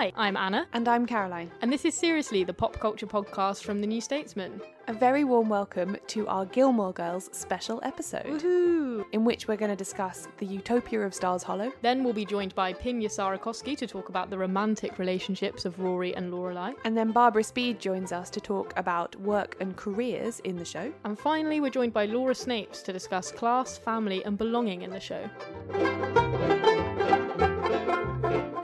Hi, I'm Anna, And I'm Caroline. and this is Seriously, the pop culture podcast from the New Statesman. A very warm welcome to our Gilmore Girls special episode, Woohoo! in which we're going to discuss the utopia of Stars Hollow. Then we'll be joined by Pinya Sarakowski to talk about the romantic relationships of Rory and Lorelai. And then Barbara Speed joins us to talk about work and careers in the show. And finally, we're joined by Laura Snapes to discuss class, family, and belonging in the show.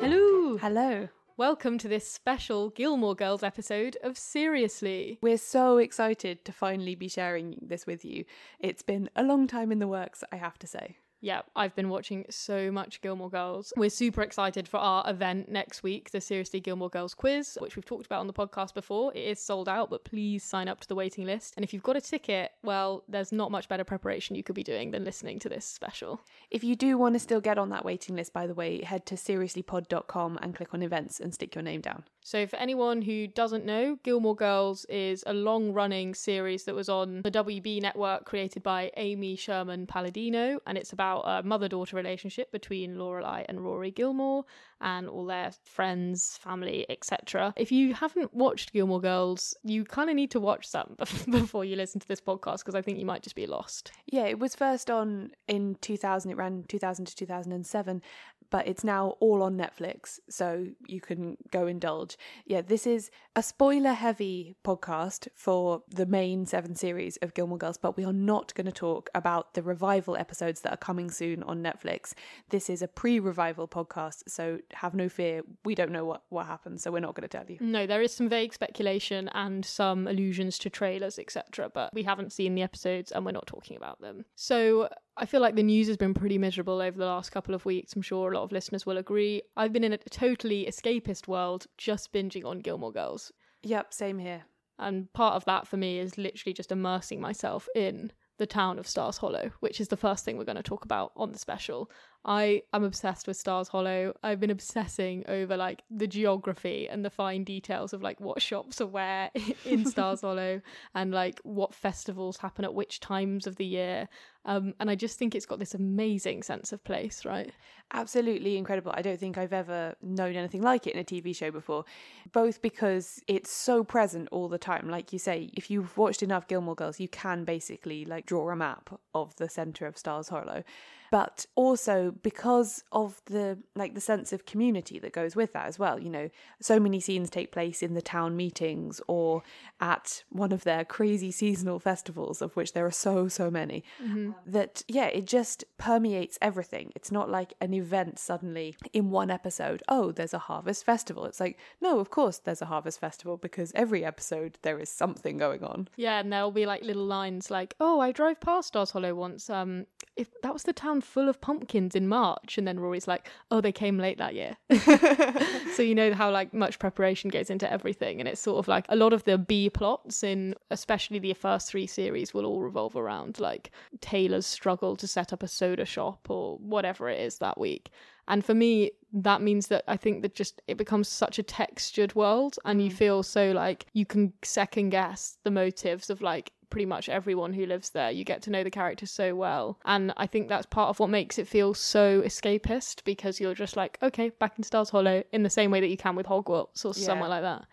Hello! Hello. Welcome to this special Gilmore Girls episode of Seriously. We're so excited to finally be sharing this with you. It's been a long time in the works, I have to say. Yeah, I've been watching so much Gilmore Girls. We're super excited for our event next week, the Seriously Gilmore Girls quiz, which we've talked about on the podcast before. It is sold out, but please sign up to the waiting list. And if you've got a ticket, well, there's not much better preparation you could be doing than listening to this special. If you do want to still get on that waiting list, by the way, head to seriouslypod.com and click on events and stick your name down. So, for anyone who doesn't know, Gilmore Girls is a long running series that was on the WB network created by Amy Sherman Palladino, and it's about a mother daughter relationship between Lorelai and Rory Gilmore and all their friends, family, etc. If you haven't watched Gilmore Girls, you kind of need to watch some before you listen to this podcast because I think you might just be lost. Yeah, it was first on in 2000, it ran 2000 to 2007, but it's now all on Netflix, so you can go indulge. Yeah, this is a spoiler heavy podcast for the main seven series of Gilmore Girls, but we are not going to talk about the revival episodes that are coming soon on Netflix. This is a pre revival podcast, so have no fear. We don't know what, what happens, so we're not going to tell you. No, there is some vague speculation and some allusions to trailers, etc., but we haven't seen the episodes and we're not talking about them. So I feel like the news has been pretty miserable over the last couple of weeks. I'm sure a lot of listeners will agree. I've been in a totally escapist world just binging on Gilmore Girls. Yep, same here. And part of that for me is literally just immersing myself in the town of Stars Hollow, which is the first thing we're going to talk about on the special. I am obsessed with Stars Hollow. I've been obsessing over like the geography and the fine details of like what shops are where in Stars Hollow and like what festivals happen at which times of the year. Um, and I just think it's got this amazing sense of place, right? Absolutely incredible. I don't think I've ever known anything like it in a TV show before, both because it's so present all the time. Like you say, if you've watched enough Gilmore Girls, you can basically like draw a map of the center of Stars Hollow. But also because of the like the sense of community that goes with that as well. You know, so many scenes take place in the town meetings or at one of their crazy seasonal festivals, of which there are so so many. That yeah, it just permeates everything. It's not like an event suddenly in one episode. Oh, there's a harvest festival. It's like no, of course there's a harvest festival because every episode there is something going on. Yeah, and there'll be like little lines like, "Oh, I drove past Stars Hollow once. Um, if that was the town full of pumpkins in March," and then Rory's like, "Oh, they came late that year." so you know how like much preparation goes into everything, and it's sort of like a lot of the B plots in especially the first three series will all revolve around like Taylor's struggle to set up a soda shop or whatever it is that week. And for me, that means that I think that just it becomes such a textured world, and you mm. feel so like you can second guess the motives of like pretty much everyone who lives there. You get to know the characters so well. And I think that's part of what makes it feel so escapist because you're just like, okay, back in Stars Hollow in the same way that you can with Hogwarts or Yeah. somewhere like that.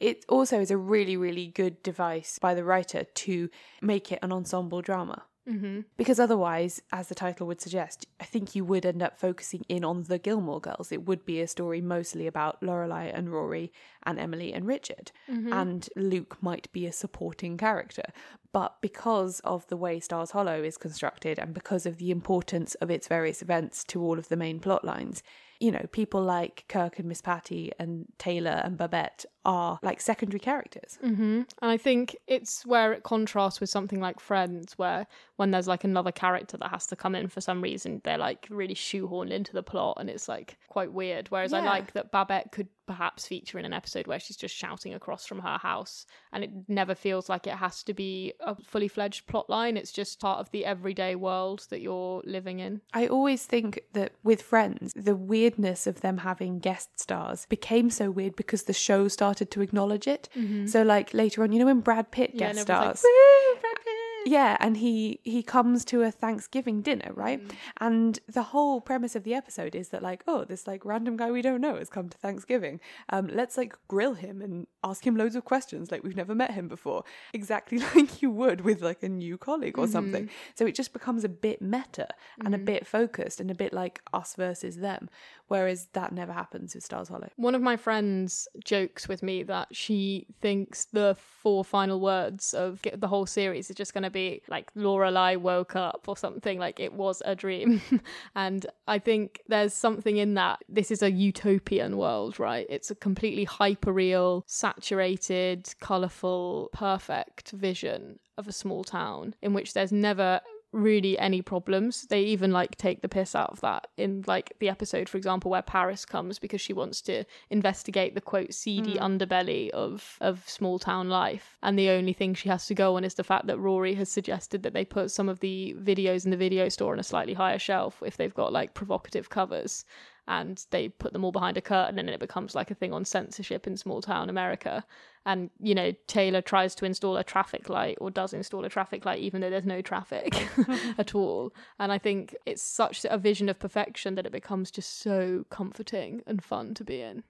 It also is a really, really good device by the writer to make it an ensemble drama. Mm-hmm. Because otherwise, as the title would suggest, I think you would end up focusing in on the Gilmore girls. It would be a story mostly about Lorelai and Rory and Emily and Richard. And Luke might be a supporting character. But because of the way Stars Hollow is constructed and because of the importance of its various events to all of the main plot lines, you know, people like Kirk and Miss Patty and Taylor and Babette are like secondary characters. Mm-hmm. And I think it's where it contrasts with something like Friends, where when there's like another character that has to come in for some reason, they're like really shoehorned into the plot and it's like quite weird. Whereas I like that Babette could perhaps feature in an episode where she's just shouting across from her house and it never feels like it has to be a fully fledged plot line. It's just part of the everyday world that you're living in. I always think that with Friends, the weirdness of them having guest stars became so weird because the show started to acknowledge it. Mm-hmm. So, like later on, you know, when Brad Pitt Yeah, guest stars. like, Brad Pitt!" Yeah, and he he comes to a Thanksgiving dinner, right? Mm. And the whole premise of the episode is that like, oh, this like random guy we don't know has come to Thanksgiving. Um, let's like grill him and ask him loads of questions like we've never met him before, exactly like you would with like a new colleague or mm-hmm. something. So it just becomes a bit meta and a mm. bit focused and a bit like us versus them, whereas that never happens with Stars Hollow. One of my friends jokes with me that she thinks the four final words of the whole series are just going to be like Lorelai woke up or something like it was a dream. and I think there's something in that. This is a utopian world, right? It's a completely hyperreal, saturated, colorful, perfect vision of a small town in which there's never really any problems. They even like take the piss out of that in like the episode, for example, where Paris comes because she wants to investigate the quote seedy hmm. underbelly of of small town life. And the only thing she has to go on is the fact that Rory has suggested that they put some of the videos in the video store on a slightly higher shelf if they've got like provocative covers. And they put them all behind a curtain, and it becomes like a thing on censorship in small town America. And you know, Taylor tries to install a traffic light, or does install a traffic light, even though there's no traffic at all. And I think it's such a vision of perfection that it becomes just so comforting and fun to be in.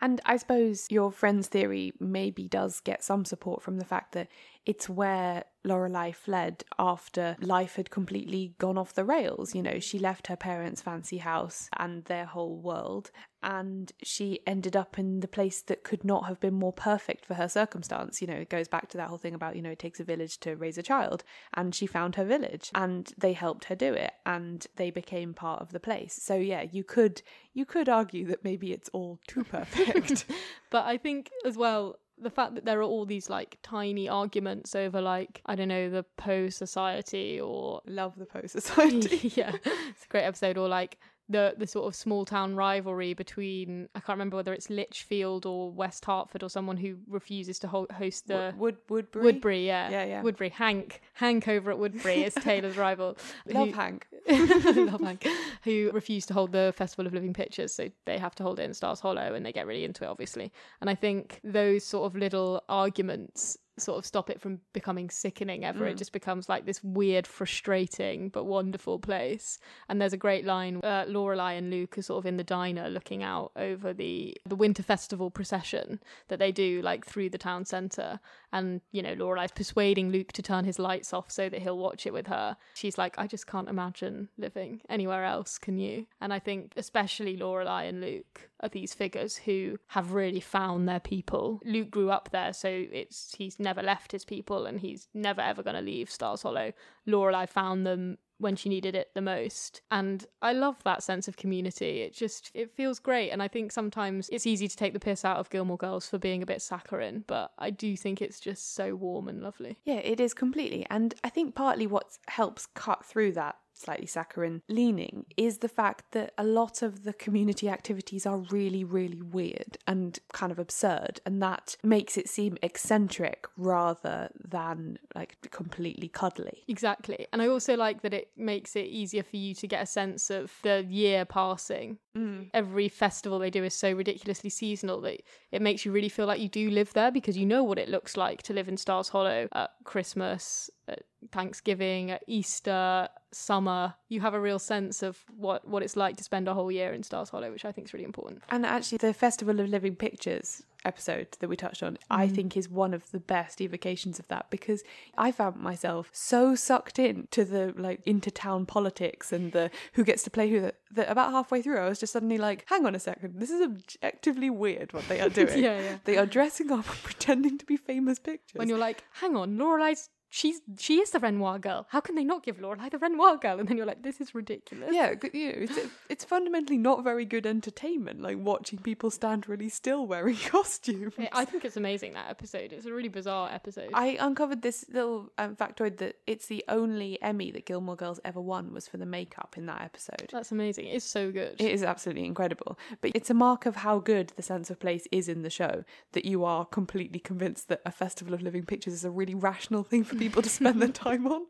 And I suppose your friend's theory maybe does get some support from the fact that it's where Lorelai fled after life had completely gone off the rails. You know, she left her parents' fancy house and their whole world, and she ended up in the place that could not have been more perfect for her circumstance. You know, it goes back to that whole thing about, you know, it takes a village to raise a child, and she found her village and they helped her do it and they became part of the place. So yeah, you could you could argue that maybe it's all too perfect. But I think as well, the fact that there are all these like tiny arguments over like, I don't know, the Poe Society or Love the Poe Society. yeah, it's a great episode. Or like the the sort of small town rivalry between I can't remember whether it's Litchfield or West Hartford or someone who refuses to ho- host the Wood Woodbury. Woodbury. Yeah, Yeah, yeah. Woodbury. Hank Hank over at Woodbury is Taylor's rival. Love who- Hank. Love Hank, who refuse to hold the Festival of Living Pictures, so they have to hold it in Stars Hollow, and they get really into it, obviously. And I think those sort of little arguments sort of stop it from becoming sickening ever. It just becomes like this weird, frustrating but wonderful place. And there's a great line: uh, Lorelai and Luke are sort of in the diner looking out over the the Winter Festival procession that they do, like through the town centre. And you know, Lorelai's persuading Luke to turn his lights off so that he'll watch it with her. She's like, I just can't imagine living anywhere else. Can you? And I think especially Lorelai and Luke are these figures who have really found their people. Luke grew up there, so it's he's never left his people, and he's never ever going to leave Stars Hollow. Lorelai found them when she needed it the most. And i love that sense of community. It just it feels great. And i think sometimes it's easy to take the piss out of gilmore girls for being a bit saccharine but i do think it's just so warm and lovely. Yeah, it is completely. And I think partly what helps cut through that slightly saccharine leaning is the fact that a lot of the community activities are really, really weird and kind of absurd, and that makes it seem eccentric rather than like completely cuddly. Exactly. And I also like that it makes it easier for you to get a sense of the year passing. Mm. Every festival they do is so ridiculously seasonal that it makes you really feel like you do live there because you know what it looks like to live in Stars Hollow at Christmas, at Thanksgiving, at Easter, summer. You have a real sense of what, what it's like to spend a whole year in Stars Hollow, which I think is really important. And actually, the Festival of Living Pictures episode that we touched on, I mm. think is one of the best evocations of that because I found myself so sucked in to the like intertown politics and the who gets to play who that, that about halfway through I was just suddenly like, hang on a second, this is objectively weird what they are doing. Yeah, yeah. They are dressing up and pretending to be famous pictures. When you're like, hang on, Lorelai's she's she is the Renoir girl. How can they not give Lorelai the Renoir girl? And then you're like, this is ridiculous. yeah, you know, it's it's fundamentally not very good entertainment. Like watching people stand really still wearing costumes. I- I think it's amazing that episode. It's a really bizarre episode. I uncovered this little um, factoid that it's the only Emmy that Gilmore Girls ever won was for the makeup in that episode. That's amazing. It's so good. It is absolutely incredible. But it's a mark of how good the sense of place is in the show that you are completely convinced that a Festival of Living Pictures is a really rational thing for people to spend their time on.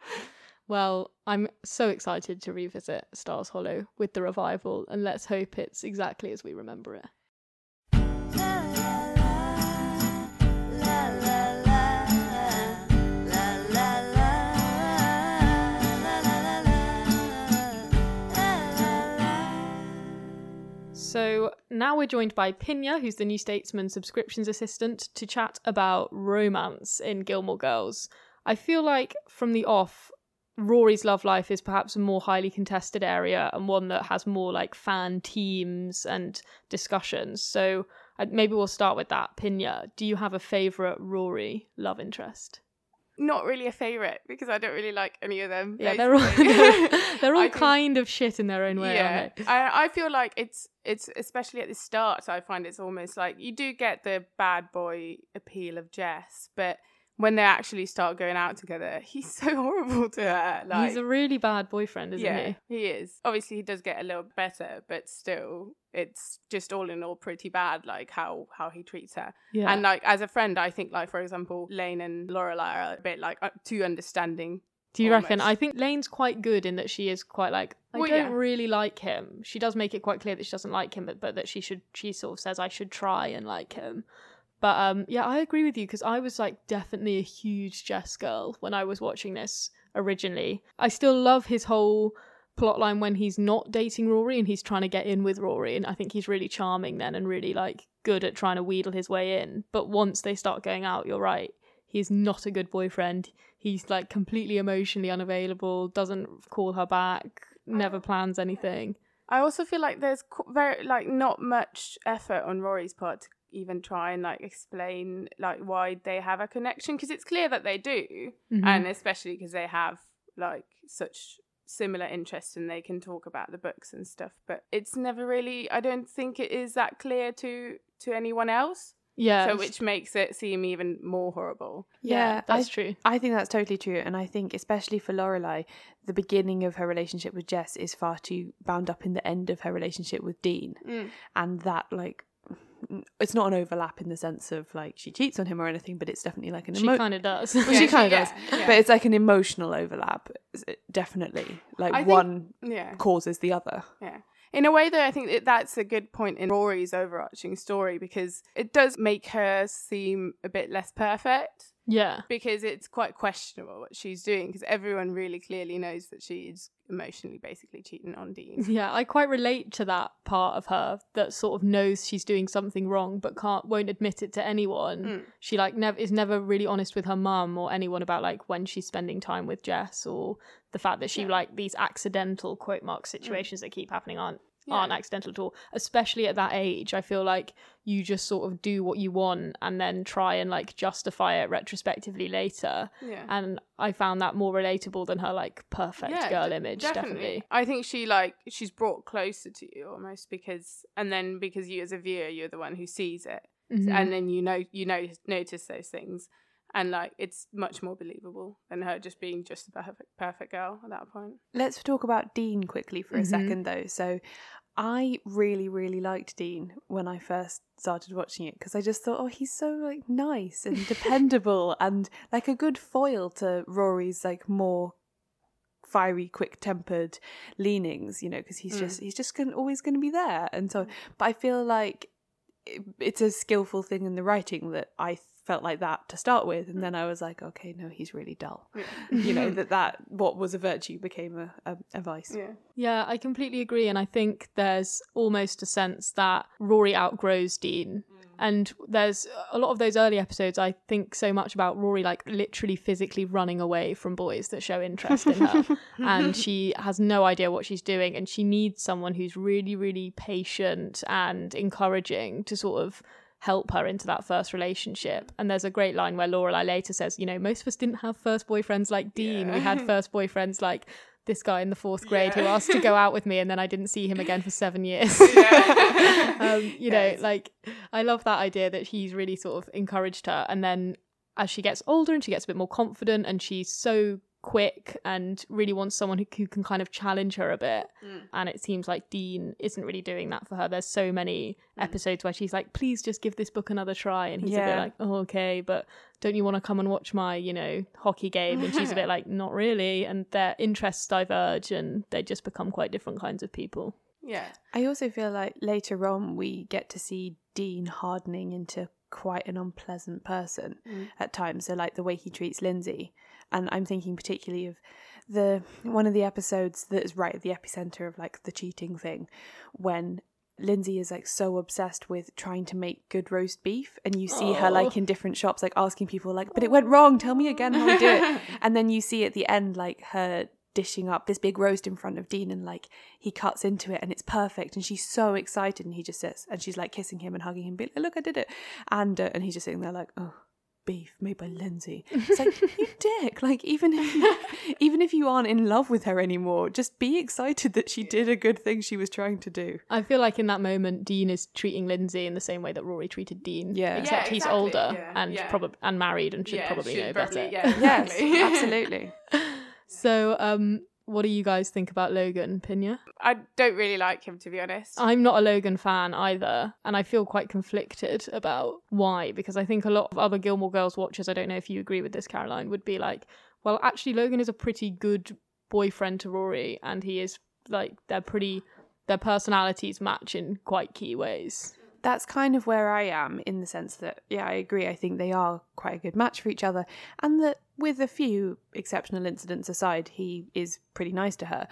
Well, I'm so excited to revisit Stars Hollow with the revival, and let's hope it's exactly as we remember it. So now we're joined by Pinya, who's the New Statesman subscriptions assistant, to chat about romance in Gilmore Girls. I feel like from the off, Rory's love life is perhaps a more highly contested area and one that has more like fan teams and discussions. So uh, maybe we'll start with that. Pinya, do you have a favourite Rory love interest? not really a favorite because I don't really like any of them. Yeah, they're all they're, all I think- kind of shit in their own way, yeah, aren't they? I, I feel like it's it's especially at the start. I find it's almost like you do get the bad boy appeal of Jess, but when they actually start going out together, he's so horrible to her. Like He's a really bad boyfriend, isn't yeah, he? he is. Obviously, he does get a little better, but still, it's just all in all pretty bad. Like how how he treats her. Yeah. And like as a friend, I think like for example, Lane and Lorelai are a bit like uh, too understanding. Do you reckon? I think Lane's quite good in that she is quite like I Well, don't yeah. really like him. She does make it quite clear that she doesn't like him, but, but that she should. She sort of says I should try and like him. But um, yeah, I agree with you because I was like definitely a huge Jess girl when I was watching this originally. I still love his whole plotline when he's not dating Rory and he's trying to get in with Rory, and I think he's really charming then and really like good at trying to wheedle his way in. But once they start going out, you're right. He's not a good boyfriend. He's like completely emotionally unavailable, doesn't call her back, never plans anything. I also feel like there's very like not much effort on Rory's part to even try and like explain like why they have a connection because it's clear that they do, Mm-hmm. and especially because they have like such similar interests and they can talk about the books and stuff. But it's never really. I don't think it is that clear to to anyone else. Yeah, So which makes it seem even more horrible. yeah, that's I, true. I think that's totally true, and I think especially for Lorelai, the beginning of her relationship with Jess is far too bound up in the end of her relationship with Dean, Mm. and that like it's not an overlap in the sense of like she cheats on him or anything, but it's definitely like an She kind of does. Well, Yeah, she she- kind of yeah, does, yeah. but it's like an emotional overlap, definitely. Like I think- one Yeah. causes the other. Yeah. In a way, though, I think that that's a good point in Rory's overarching story because it does make her seem a bit less perfect yeah, because it's quite questionable what she's doing because everyone really clearly knows that she is emotionally basically cheating on Dean. yeah. I quite relate to that part of her that sort of knows she's doing something wrong but can't won't admit it to anyone. Mm. She like never is never really honest with her mum or anyone about like when she's spending time with Jess or the fact that she like these accidental quote mark situations that keep happening aren't aren't accidental at all. Especially at that age, I feel like you just sort of do what you want and then try and like justify it retrospectively later. Yeah. And I found that more relatable than her like perfect Yeah, girl d- image, definitely. I think she like she's brought closer to you almost because, and then because you as a viewer, you're the one who sees it, Mhm. and then you know you know notice those things, and like it's much more believable than her just being just the perfect perfect girl at that point. Let's talk about Dean quickly for a Mhm. second, though. So, I really, really liked Dean when I first started watching it because I just thought, oh, he's so like nice and dependable and like a good foil to Rory's like more fiery, quick-tempered leanings. You know, because he's Mm. just he's just gonna, always going to be there. And so, but I feel like it- it's a skillful thing in the writing that I felt like that to start with, and mm. then I was like, okay, no, he's really dull. you know that that what was a virtue became a, a, a vice. Yeah. Yeah, I completely agree. And I think there's almost a sense that Rory outgrows Dean. Mm. And there's a lot of those early episodes, I think so much about Rory, like literally physically running away from boys that show interest in her. and she has no idea what she's doing. And she needs someone who's really, really patient and encouraging to sort of help her into that first relationship. And there's a great line where Lorelai later says, you know, most of us didn't have first boyfriends like Dean. We had first boyfriends like this guy in the fourth grade who asked to go out with me and then I didn't see him again for seven years. um, you know, like I love that idea that he's really sort of encouraged her. And then as she gets older and she gets a bit more confident and she's so quick and really wants someone who, who can kind of challenge her a bit. Mm. And it seems like Dean isn't really doing that for her. There's so many mm. episodes where she's like, please just give this book another try. And he's a bit like, oh, okay, but don't you want to come and watch my, you know, hockey game? And she's a bit like, not really. And their interests diverge and they just become quite different kinds of people. Yeah. I also feel like later on we get to see Dean hardening into quite an unpleasant person mm. at times. So like the way he treats Lindsay, and I'm thinking particularly of the one of the episodes that is right at the epicenter of like the cheating thing, when. Lindsay is like so obsessed with trying to make good roast beef, and you see her like in different shops, like asking people, like, "But it went wrong. Tell me again how to do it." and then you see at the end, like her dishing up this big roast in front of Dean and like he cuts into it and it's perfect and she's so excited and he just sits and she's like kissing him and hugging him be like look I did it and uh, and he's just sitting there like oh beef made by Lindsay it's like you dick like even if you, even if you aren't in love with her anymore just be excited that she did a good thing she was trying to do I feel like in that moment, Dean is treating Lindsay in the same way that Rory treated Dean. Yeah. except Yeah, he's older yeah, and yeah. probably and married and should yeah, probably should know probably- better. Yeah, yes absolutely So, um, what do you guys think about Logan Pinya? I don't really like him to be honest. I'm not a Logan fan either, and I feel quite conflicted about why because I think a lot of other Gilmore Girls watchers, I don't know if you agree with this, Caroline, would be like, well, actually, Logan is a pretty good boyfriend to Rory, and he is like they're pretty, their personalities match in quite key ways. that's kind of where I am in the sense that, yeah, I agree. I think they are quite a good match for each other. And that with a few exceptional incidents aside, he is pretty nice to her.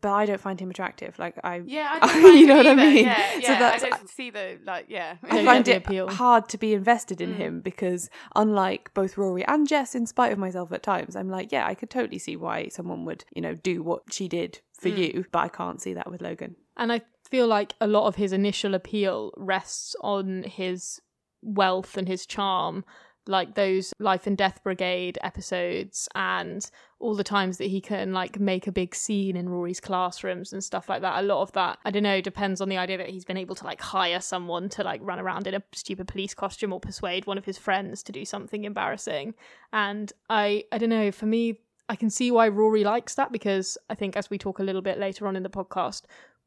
But I don't find him attractive. Like, I. yeah, I don't find you him know what I mean? Yeah, So that's- I don't see the like. Yeah, I Don't find it appeal. hard to be invested Mm. in him because, unlike both Rory and Jess, in spite of myself at times, I'm like, yeah, I could totally see why someone would, you know, do what she did for Mm. you, but I can't see that with Logan. And I feel like a lot of his initial appeal rests on his wealth and his charm, like those Life and Death Brigade episodes and all the times that he can like make a big scene in Rory's classrooms and stuff like that. A lot of that, I don't know, depends on the idea that he's been able to like hire someone to like run around in a stupid police costume or persuade one of his friends to do something embarrassing. And I I don't know, for me I can see why Rory likes that because I think as we talk a little bit later on in the podcast,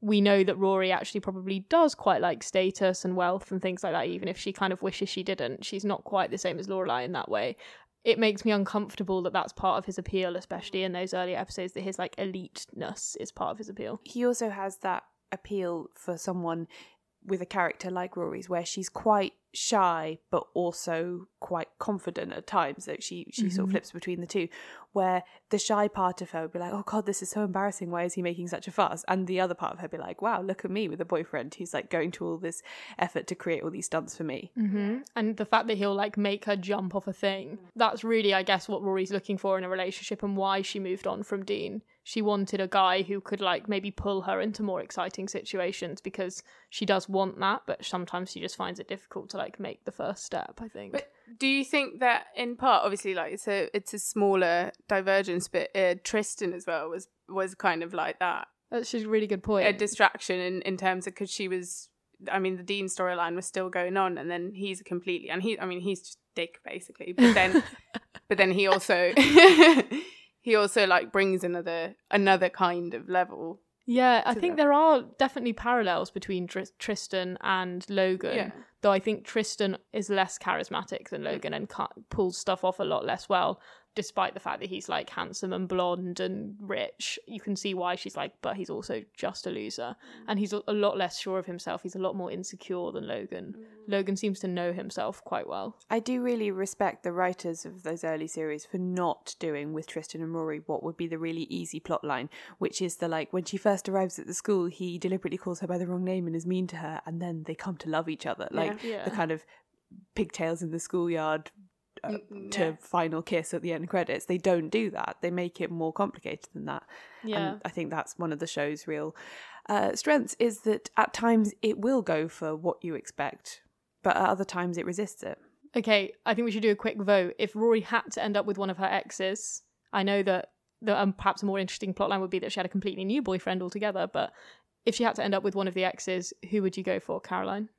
we know that Rory actually probably does quite like status and wealth and things like that, even if she kind of wishes she didn't. She's not quite the same as Lorelai in that way. It makes me uncomfortable that that's part of his appeal, especially in those early episodes, that his like eliteness is part of his appeal. he also has that appeal for someone with a character like Rory's, where she's quite shy but also quite confident at times. That she she sort of flips between the two, where the shy part of her would be like, "Oh God, this is so embarrassing. Why is he making such a fuss?" And the other part of her would be like, "Wow, look at me with a boyfriend who's like going to all this effort to create all these stunts for me." Mm-hmm. And the fact that he'll like make her jump off a thing, that's really, I guess, what Rory's looking for in a relationship and why she moved on from Dean. She wanted a guy who could like maybe pull her into more exciting situations because she does want that, but sometimes she just finds it difficult to like make the first step, I think. But do you think that in part, obviously, like it's a it's a smaller divergence, but uh, Tristan as well was was kind of like that that's a really good point. a distraction in in terms of because she was. I mean, the Dean storyline was still going on, and then he's completely, and he, I mean, he's just dick basically. But then, but then he also he also like brings another another kind of level. Yeah, I think the- there are definitely parallels between Tris- Tristan and Logan. Yeah. Though I think Tristan is less charismatic than Logan mm. and ca pulls stuff off a lot less well, despite the fact that he's like handsome and blonde and rich. You can see why she's like, but he's also just a loser. Mm. And he's a lot less sure of himself. He's a lot more insecure than Logan. Mm. Logan seems to know himself quite well. I do really respect the writers of those early series for not doing with Tristan and Rory what would be the really easy plot line, which is the like when she first arrives at the school, he deliberately calls her by the wrong name and is mean to her, and then they come to love each other. Like Yeah. the kind of pigtails in the schoolyard uh, to final kiss at the end credits. They don't do that. They make it more complicated than that. Yeah. And I think that's one of the show's real uh, strengths is that at times it will go for what you expect, but at other times it resists it. Okay, I think we should do a quick vote. If Rory had to end up with one of her exes, I know that the um, perhaps a more interesting plotline would be that she had a completely new boyfriend altogether. But if she had to end up with one of the exes, who would you go for, Caroline?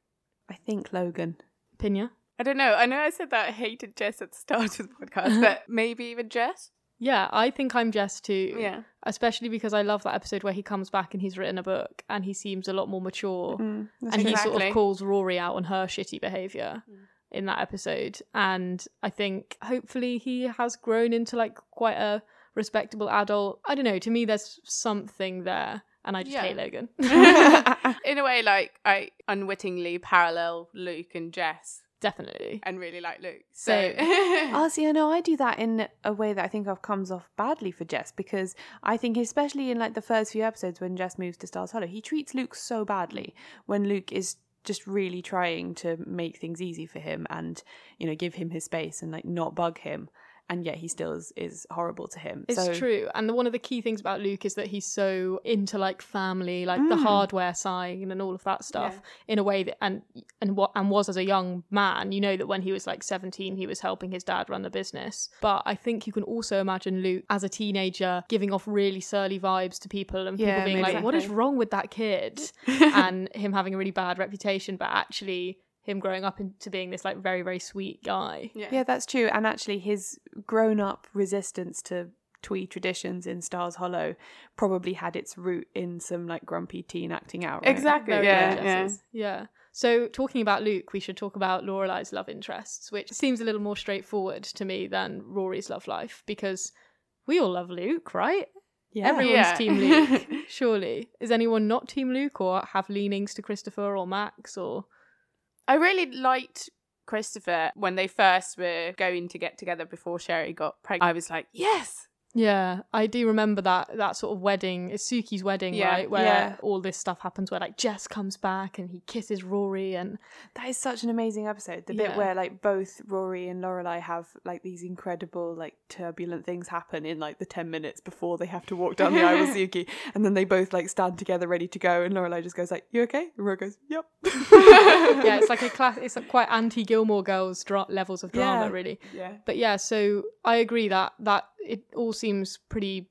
I think Logan. Pinya? I don't know. I know I said that I hated Jess at the start of the podcast, but maybe even Jess. Yeah, I think I'm Jess too. Yeah. Especially because I love that episode where he comes back and he's written a book and he seems a lot more mature. Mm, and he sort of calls Rory out on her shitty behavior in that episode. And I think hopefully he has grown into like quite a respectable adult. I don't know. To me, there's something there, and I just Yeah. hate Logan. In a way, like I unwittingly parallel Luke and Jess Definitely. and really like Luke. So Same. Oh, see, I know I do that in a way that I think of comes off badly for Jess because I think, especially in like the first few episodes when Jess moves to Stars Hollow, he treats Luke so badly when Luke is just really trying to make things easy for him and you know give him his space and like not bug him, and yet he still is, is horrible to him. It's so, true. And the, one of the key things about Luke is that he's so into like family, like Mm. the hardware side and all of that stuff in a way that and and what and was as a young man, you know that when he was like 17 he was helping his dad run the business. But I think you can also imagine Luke as a teenager giving off really surly vibes to people and people Yeah, being maybe. like what is wrong with that kid? and him having a really bad reputation but actually him growing up into being this like very very sweet guy. yeah. Yeah, that's true. And actually, his grown up resistance to twee traditions in Stars Hollow probably had its root in some like grumpy teen acting out. Right? Exactly. Very Yeah, yeah. yeah. So talking about Luke, we should talk about Lorelai's love interests, which seems a little more straightforward to me than Rory's love life because we all love Luke, right? Yeah. Everyone's Yeah. team Luke, surely. Is anyone not team Luke or have leanings to Christopher or Max or I really liked Christopher when they first were going to get together before Sherry got pregnant. I was like, yes. Yeah, I do remember that that sort of wedding. It's Sookie's wedding, Yeah, right? Where yeah. all this stuff happens where like Jess comes back and he kisses Rory and That is such an amazing episode. The bit Yeah. where like both Rory and Lorelai have like these incredible like turbulent things happen in like the ten minutes before they have to walk down the aisle with Sookie, and then they both like stand together ready to go, and Lorelai just goes like, "You okay?" And Rory goes, "Yep." yeah, it's like a class. It's like quite anti Gilmore Girls dra- levels of drama, really. Yeah. But yeah, so I agree that that it all seems pretty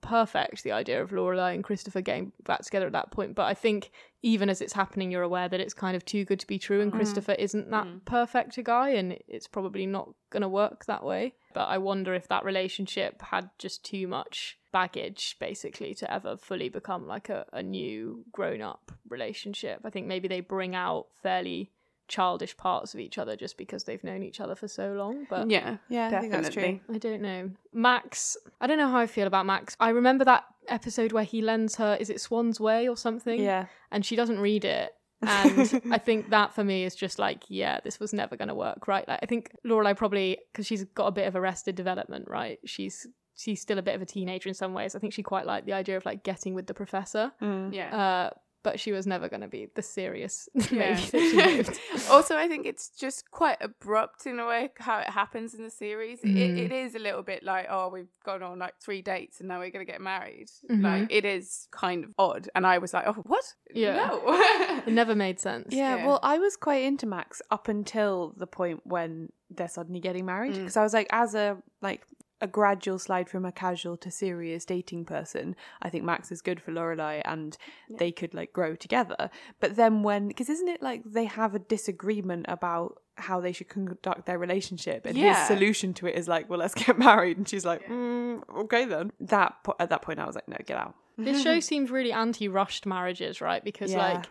perfect. The idea of Lorelai and Christopher getting back together at that point, but I think even as it's happening, you're aware that it's kind of too good to be true, and mm. Christopher isn't that mm. perfect a guy, and it's probably not going to work that way. But I wonder if that relationship had just too much baggage, basically, to ever fully become like a, a new grown up relationship. I think maybe they bring out fairly childish parts of each other just because they've known each other for so long. But Yeah. Yeah, I think that's definitely. I don't know. Max, I don't know how I feel about Max. I remember that episode where he lends her, is it Swann's Way or something? Yeah. And she doesn't read it. And I think that for me is just like, yeah, this was never going to work, right? Like, I think Lorelai probably, because she's got a bit of arrested development, right? She's she's still a bit of a teenager in some ways. I think she quite liked the idea of like getting with the professor. Yeah. Uh, but she was never going to be the serious lady Yeah. that she hoped. also, I think it's just quite abrupt in a way how it happens in the series. It, Mm. it is a little bit like, oh, we've gone on like three dates and now we're going to get married. Mhm. Like, it is kind of odd. And I was like, oh, what? Yeah. No. It never made sense. Yeah, Yeah. well, I was quite into Max up until the point when they're suddenly getting married. Mm. Because I was like, as a like a gradual slide from a casual to serious dating person, I think Max is good for Lorelai, and they could like grow together. But then when, because isn't it like they have a disagreement about how they should conduct their relationship, and Yeah. his solution to it is like, "Well, let's get married," and she's like, mm, "Okay then." That po- at that point, I was like, "No, get out." This show seems really anti-rushed marriages, right? Because Yeah. like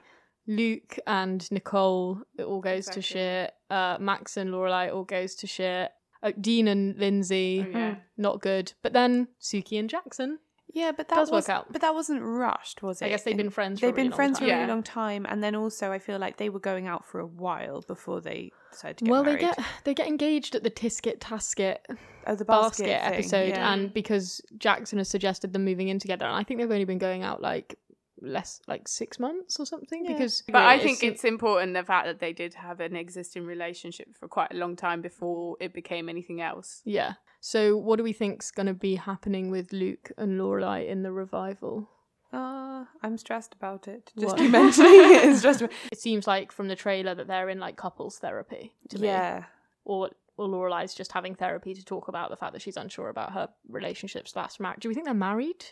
Luke and Nicole, it all goes to Exactly. shit. Uh, Max and Lorelai, all goes to shit. Uh, Dean and Lindsay, Oh, yeah. not good. But then Sookie and Jackson, Yeah, but that Does work was, out. But that wasn't rushed, was it? I guess they've been friends for a They've really been long friends for a really Yeah. long time, and then also I feel like they were going out for a while before they decided to get well, married. they get they get engaged at the Tisket Tasket oh, the basket, basket, episode, yeah. and because Jackson has suggested them moving in together, and I think they've only been going out like less like six months or something. Yeah. Because But I think it's important the fact that they did have an existing relationship for quite a long time before it became anything else. Yeah. So, what do we think's going to be happening with Luke and Lorelai in the revival? Uh, I'm stressed about it. Just you mentioning it is stressed. It seems like from the trailer that they're in like couples therapy. To me. Yeah, Or or Lorelai's just having therapy to talk about the fact that she's unsure about her relationship slash marriage. Do we think they're married?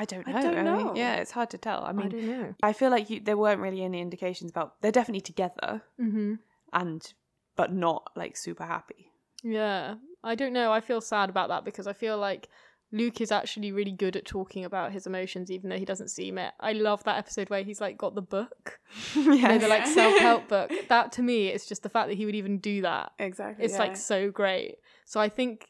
I don't I know. don't mean, yeah, it's hard to tell. I mean, don't know. I feel like you, there weren't really any indications about they're definitely together Mm-hmm. and but not like super happy. Yeah, I don't know. I feel sad about that because I feel like Luke is actually really good at talking about his emotions, even though he doesn't seem it. I love that episode where he's like got the book, you know, the like self help book. That to me, it's just the fact that he would even do that. Exactly. It's like so great. So I think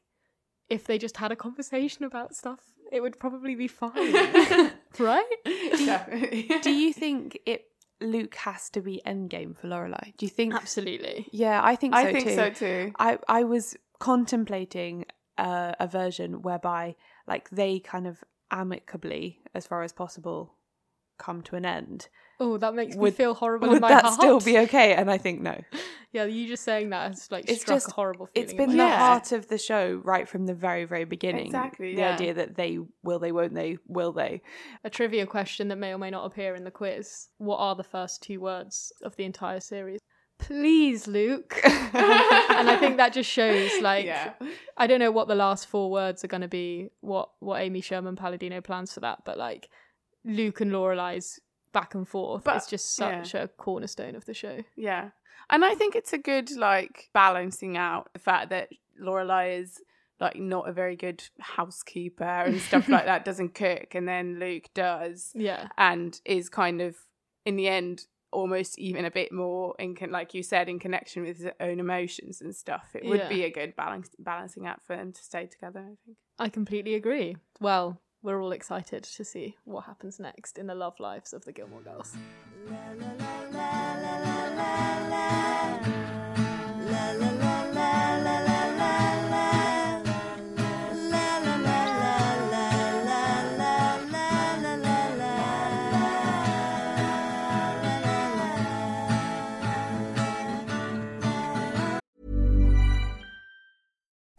if they just had a conversation about stuff, it would probably be fine, right? Definitely. Do you think it Luke has to be endgame for Lorelai? Do you think? Absolutely. Yeah, I think so I think too. so too. I I was contemplating uh, a version whereby like they kind of amicably, as far as possible, come to an end. Oh, that makes me Would- feel horrible in Would my that heart. still be okay? And I think no. Yeah, you just saying that has like It's struck just a horrible feeling. It's been the heart. Yeah. heart of the show right from the very very beginning. Exactly, The yeah. idea that they will, they won't, they will, they. a trivia question that may or may not appear in the quiz. What are the first two words of the entire series? Please, Luke. and I think that just shows like Yeah. I don't know what the last four words are going to be, what what Amy Sherman Palladino plans for that, but like Luke and Lorelai's back and forth But- is just such a cornerstone of the show. Yeah. And I think it's a good like balancing out the fact that Lorelai is like not a very good housekeeper and stuff like that, doesn't cook, and then Luke does Yeah. and is kind of in the end almost even a bit more in con- like you said in connection with his own emotions and stuff. It would Yeah. be a good balance balancing act for them to stay together, I think. I completely agree. Well, we're all excited to see what happens next in the love lives of the Gilmore Girls.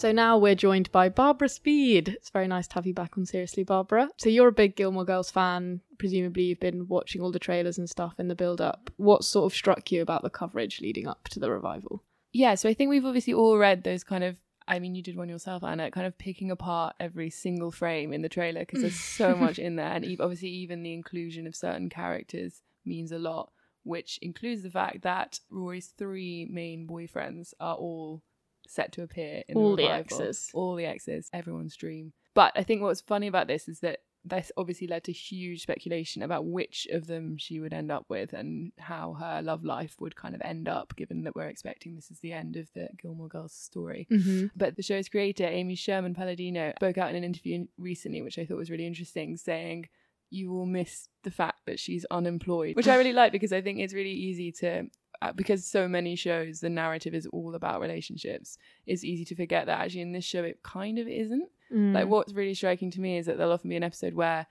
So now we're joined by Barbara Speed. It's very nice to have you back on Seriously, Barbara. So you're a big Gilmore Girls fan. Presumably, you've been watching all the trailers and stuff in the build up. What sort of struck you about the coverage leading up to the revival? Yeah, so I think we've obviously all read those kind of. I mean, you did one yourself, Anna, kind of picking apart every single frame in the trailer because there's so much in there. And obviously, even the inclusion of certain characters means a lot, which includes the fact that Rory's three main boyfriends are all set to appear in All the revival. exes. All the exes, everyone's dream. But I think what's funny about this is that this obviously led to huge speculation about which of them she would end up with and how her love life would kind of end up, given that we're expecting this is the end of the Gilmore Girls story. Mm-hmm. But the show's creator, Amy Sherman Palladino, spoke out in an interview recently, which I thought was really interesting, saying, You will miss the fact that she's unemployed, which I really like because I think it's really easy to. Uh, Because so many shows, the narrative is all about relationships. It's easy to forget that actually in this show it kind of isn't. Mm. Like what's really striking to me is that there'll often be an episode where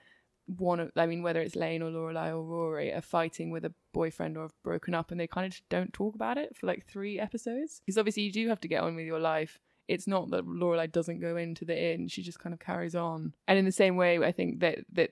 one of I mean whether it's Lane or Lorelai or Rory are fighting with a boyfriend or have broken up and they kind of just don't talk about it for like three episodes. Because obviously you do have to get on with your life. It's not that Lorelai doesn't go into the inn, she just kind of carries on. And in the same way I think that that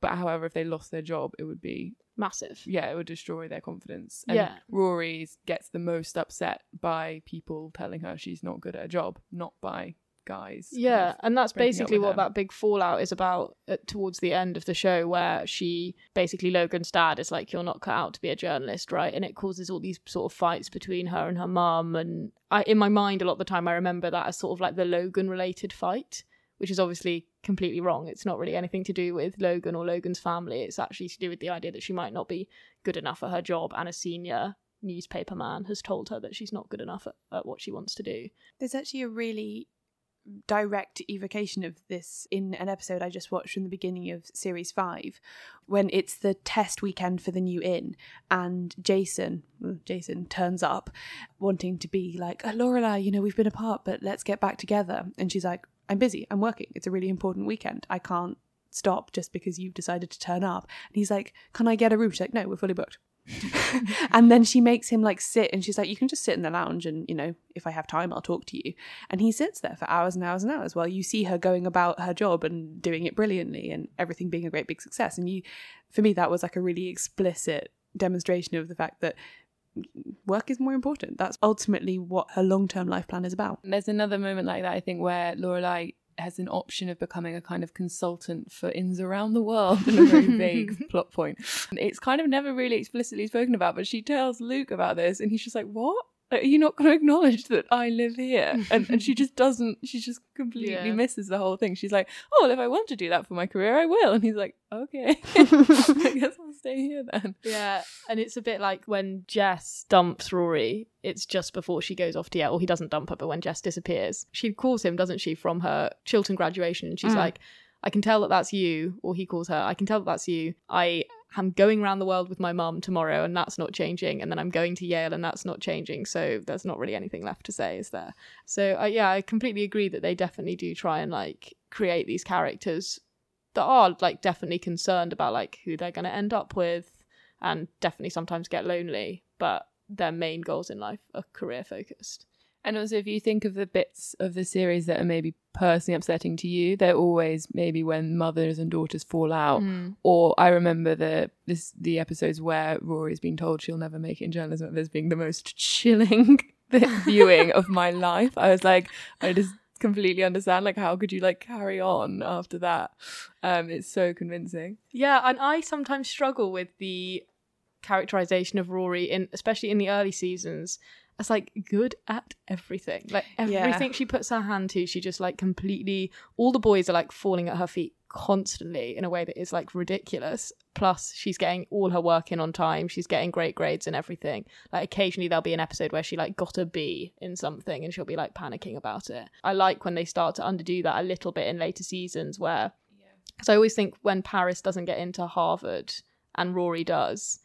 but however if they lost their job it would be Massive. yeah, it would destroy their confidence. And Yeah. Rory gets the most upset by people telling her she's not good at a job, not by guys. Yeah, and that's basically what her. that big fallout is about at, towards the end of the show, where she basically Logan's dad is like, "You're not cut out to be a journalist, right?" And it causes all these sort of fights between her and her mum. And I, in my mind, a lot of the time, I remember that as sort of like the Logan-related fight, which is obviously completely wrong. It's not really anything to do with Logan or Logan's family. It's actually to do with the idea that she might not be good enough at her job, and a senior newspaper man has told her that she's not good enough at, at what she wants to do. There's actually a really direct evocation of this in an episode I just watched from the beginning of series five, when it's the test weekend for the new inn, and Jason, Jason turns up, wanting to be like, uh, oh, Lorelai, you know, we've been apart, but let's get back together, and she's like, I'm busy, I'm working, it's a really important weekend, I can't stop just because you've decided to turn up, and he's like, can I get a room? She's like, no, we're fully booked. and then she makes him like sit and she's like, You can just sit in the lounge and, you know, if I have time, I'll talk to you. And he sits there for hours and hours and hours while you see her going about her job and doing it brilliantly and everything being a great big success. And you, for me, that was like a really explicit demonstration of the fact that work is more important. That's ultimately what her long term life plan is about. There's another moment like that, I think, where Lorelai has an option of becoming a kind of consultant for inns around the world in a very vague plot point. It's kind of never really explicitly spoken about, but she tells Luke about this, and he's just like, "What? Like, Are you not going to acknowledge that I live here?" And and she just doesn't. She just completely Yeah. misses the whole thing. She's like, "Oh, well, if I want to do that for my career, I will." And he's like, "Okay, I guess I'll stay here then." Yeah, and it's a bit like when Jess dumps Rory. It's just before she goes off to Yale. Or he doesn't dump her, but when Jess disappears, she calls him, doesn't she, from her Chilton graduation, and she's mm. like, "I can tell that that's you." Or he calls her, "I can tell that that's you." I am going around the world with my mum tomorrow, and that's not changing. And then I'm going to Yale, and that's not changing. So there's not really anything left to say, is there? So uh, yeah, I completely agree that they definitely do try and like create these characters that are like definitely concerned about like who they're going to end up with and definitely sometimes get lonely, but their main goals in life are career focused. And also, if you think of the bits of the series that are maybe personally upsetting to you, they're always maybe when mothers and daughters fall out. Or I remember the this the episodes where Rory's been told she'll never make it in journalism as being the most chilling viewing of my life. I was like, I just completely understand. Like, how could you like carry on after that? Um, it's so convincing. Yeah, and I sometimes struggle with the characterization of Rory in especially in the early seasons as like good at everything. Like Yeah. everything she puts her hand to, she just like completely all the boys are like falling at her feet constantly in a way that is like ridiculous. Plus she's getting all her work in on time. She's getting great grades and everything. Like occasionally there'll be an episode where she like got a B in something and she'll be like panicking about it. I like when they start to underdo that a little bit in later seasons where because I always think when Paris doesn't get into Harvard and Rory does,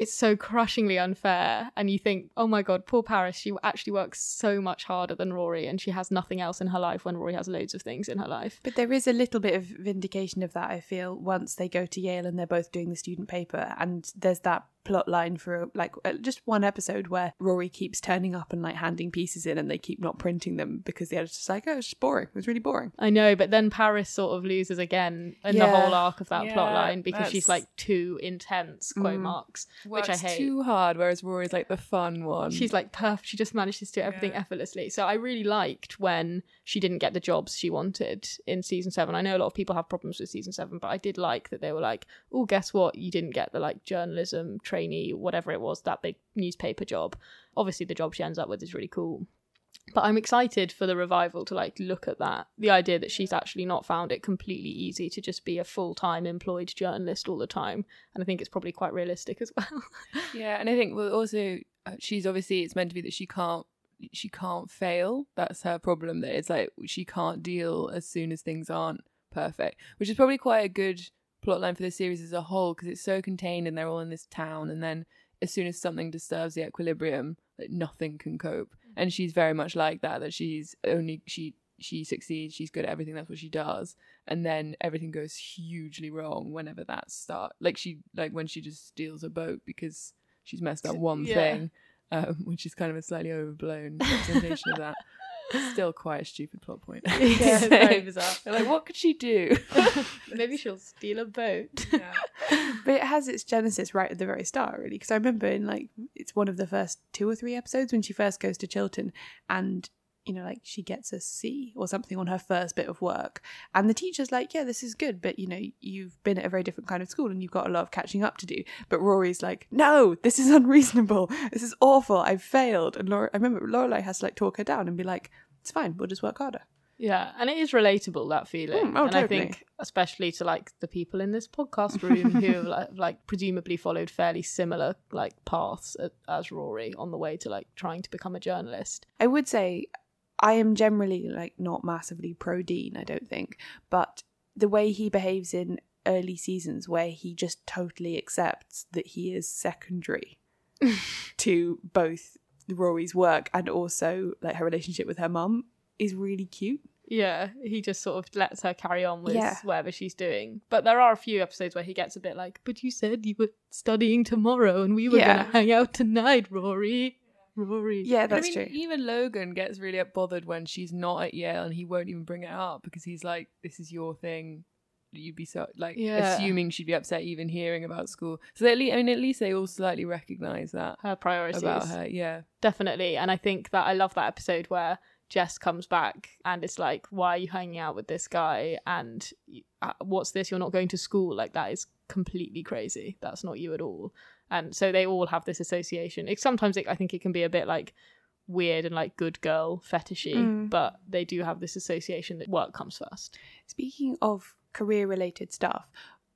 it's so crushingly unfair. And you think, oh my God, poor Paris, she actually works so much harder than Rory and she has nothing else in her life when Rory has loads of things in her life. But there is a little bit of vindication of that, I feel, once they go to Yale and they're both doing the student paper. And there's that plot line for like uh, just one episode where Rory keeps turning up and like handing pieces in and they keep not printing them because the editor's like, oh, it's just boring. It was really boring. I know, but then Paris sort of loses again in the whole arc of that plot line because she's like too intense, quote Mm. marks, which I hate. too hard, whereas Rory's like the fun one. She's like perf. She just manages to do everything effortlessly. So I really liked when she didn't get the jobs she wanted in season seven. I know a lot of people have problems with season seven, but I did like that they were like, "Oh, guess what? You didn't get the like journalism trainee, whatever it was, that big newspaper job." Obviously, the job she ends up with is really cool. But I'm excited for the revival to like look at that. The idea that she's actually not found it completely easy to just be a full time employed journalist all the time. And I think it's probably quite realistic as well. Yeah, and I think well also uh, she's obviously it's meant to be that she can't she can't fail. That's her problem. That it's like she can't deal as soon as things aren't perfect, which is probably quite a good plotline for the series as a whole because it's so contained and they're all in this town, and then as soon as something disturbs the equilibrium, like nothing can cope. Mm. And she's very much like that. That she's only she she succeeds. She's good at everything. That's what she does. And then everything goes hugely wrong whenever that start. Like she like when she just steals a boat because she's messed up one Yeah. thing, um, which is kind of a slightly overblown representation of that. Still quite a stupid plot point. Yeah, it's very bizarre. They're like, what could she do? Maybe she'll steal a boat. Yeah. But it has its genesis right at the very start, really. Because I remember in like it's one of the first two or three episodes when she first goes to Chilton, and you know, like she gets a C or something on her first bit of work, and the teacher's like, "Yeah, this is good, but you know, you've been at a very different kind of school and you've got a lot of catching up to do." But Rory's like, "No, this is unreasonable. This is awful. I've failed." And Laura, I remember Lorelai has to like talk her down and be like, "It's fine. We'll just work harder." Yeah, and it is relatable that feeling. Mm, oh, and I think especially to like the people in this podcast room who have like, like presumably followed fairly similar like paths as Rory on the way to like trying to become a journalist. I would say I am generally like not massively pro Dean, I don't think, but the way he behaves in early seasons where he just totally accepts that he is secondary to both Rory's work and also like her relationship with her mum is really cute. Yeah, he just sort of lets her carry on with Yeah. whatever she's doing. But there are a few episodes where he gets a bit like, "But you said you were studying tomorrow and we were Yeah. going to hang out tonight, Rory." Rory. Yeah, But I that's mean, true. Even Logan gets really bothered when she's not at Yale and he won't even bring it up because he's like, this is your thing. You'd be so, like, Yeah. assuming she'd be upset even hearing about school. So at least, I mean, at least they all slightly recognize that Her priorities. about her. Yeah. definitely and i think that i love that episode where jess comes back and it's like why are you hanging out with this guy and uh, what's this you're not going to school like that is completely crazy that's not you at all and so they all have this association it sometimes it, i think it can be a bit like weird and like good girl fetishy Mm. but they do have this association that work comes first Speaking of career related stuff,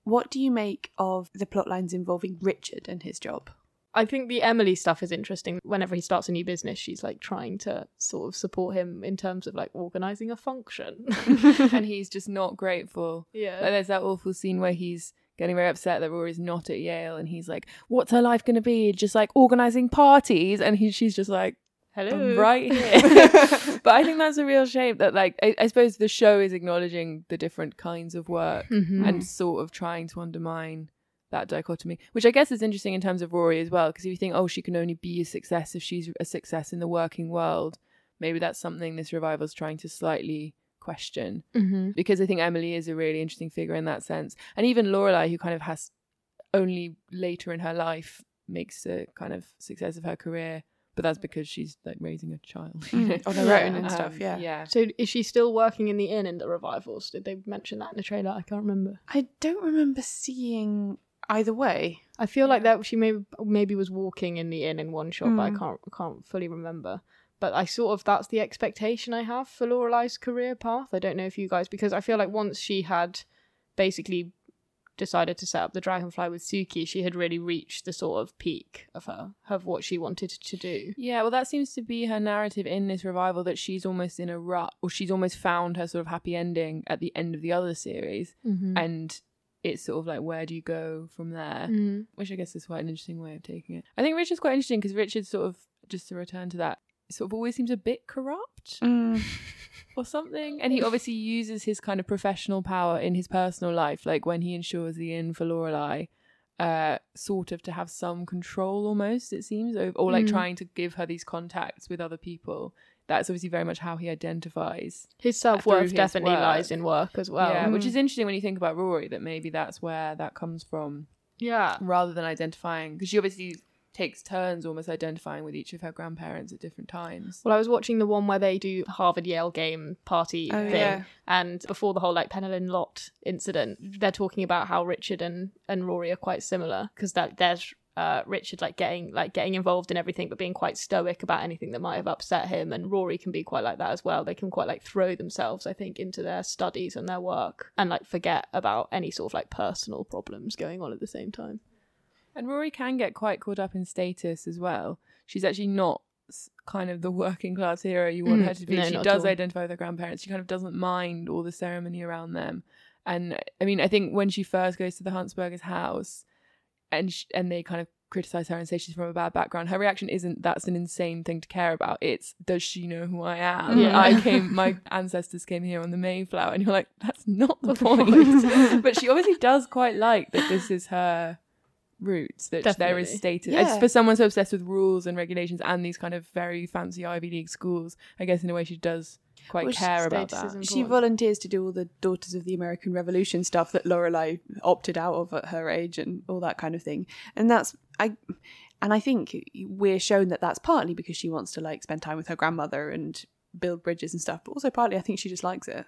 what do you make of the plot lines involving Richard and his job? I think the Emily stuff is interesting. Whenever he starts a new business, she's like trying to sort of support him in terms of like organizing a function. and he's just not grateful. Yeah. Like, there's that awful scene where he's getting very upset that Rory's not at Yale and he's like, what's her life going to be? Just like organizing parties. And he, she's just like, Hello. I'm right here. but I think that's a real shame that, like, I, I suppose the show is acknowledging the different kinds of work Mhm. and sort of trying to undermine that dichotomy, which I guess is interesting in terms of Rory as well. Because if you think, oh, she can only be a success if she's a success in the working world, maybe that's something this revival is trying to slightly question. Mm-hmm. Because I think Emily is a really interesting figure in that sense, and even Lorelai, who kind of has only later in her life makes a kind of success of her career. But that's because she's like raising a child you Mm, on her Yeah. own and stuff, yeah. Yeah. So is she still working in the inn in the revivals? Did they mention that in the trailer? I can't remember. I don't remember seeing either way. I feel like that she maybe maybe was walking in the inn in one shot, but I Mm. can't can't fully remember. But I sort of that's the expectation I have for Lorelai's career path. I don't know if you guys because I feel like once she had basically decided to set up the dragonfly with Sookie, she had really reached the sort of peak of her of what she wanted to do. Yeah, well, that seems to be her narrative in this revival that she's almost in a rut, or she's almost found her sort of happy ending at the end of the other series, Mhm. and it's sort of like where do you go from there? Mhm. Which I guess is quite an interesting way of taking it. I think Richard's quite interesting because Richard's sort of just to return to that sort of always seems a bit corrupt or something, and he obviously uses his kind of professional power in his personal life, like when he insures the inn for Lorelai. uh sort of to have some control almost it seems or, or like Mm. trying to give her these contacts with other people that's obviously very much how he identifies His self worth definitely work. lies in work as well. yeah which is interesting when you think about rory that maybe that's where that comes from Yeah. rather than identifying because she obviously takes turns almost identifying with each of her grandparents at different times Well, I was watching the one where they do Harvard Yale game party Oh, thing, yeah. and before the whole like Pennilyn Lott incident, they're talking about how Richard and and Rory are quite similar because that there's uh, Richard like getting like getting involved in everything but being quite stoic about anything that might have upset him, and Rory can be quite like that as well. They can quite like throw themselves, I think, into their studies and their work and like forget about any sort of like personal problems going on at the same time. And Rory can get quite caught up in status as well. She's actually not kind of the working class hero you want Mm, her to be. no, she does identify with her grandparents. She kind of doesn't mind all the ceremony around them. And I mean, I think when she first goes to the Huntzberger's house and sh- and they kind of criticize her and say she's from a bad background, her reaction isn't that's an insane thing to care about. It's does she know who I am? Yeah. I came, my ancestors came here on the Mayflower, and you're like, that's not the point. but she obviously does quite like that this is her roots that there is Definitely. status Yeah. for someone so obsessed with rules and regulations and these kind of very fancy ivy league schools i guess in a way she does quite Well, care about status that is She volunteers to do all the Daughters of the American Revolution stuff that Lorelai opted out of at her age and all that kind of thing. And that's I and I think we're shown that that's partly because she wants to like spend time with her grandmother and build bridges and stuff, but also partly I think she just likes it.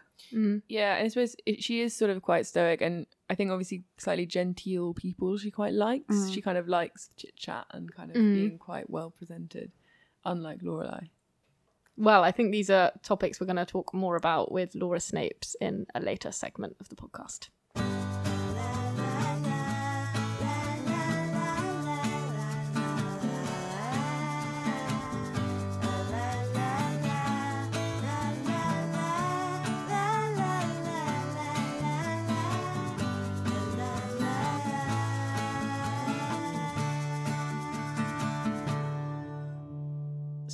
yeah and i suppose it, she is sort of quite stoic and i think obviously slightly genteel people she quite likes Mm. she kind of likes chit chat and kind of Mm. being quite well presented unlike lorelai Well, I think these are topics we're going to talk more about with Laura Snapes in a later segment of the podcast.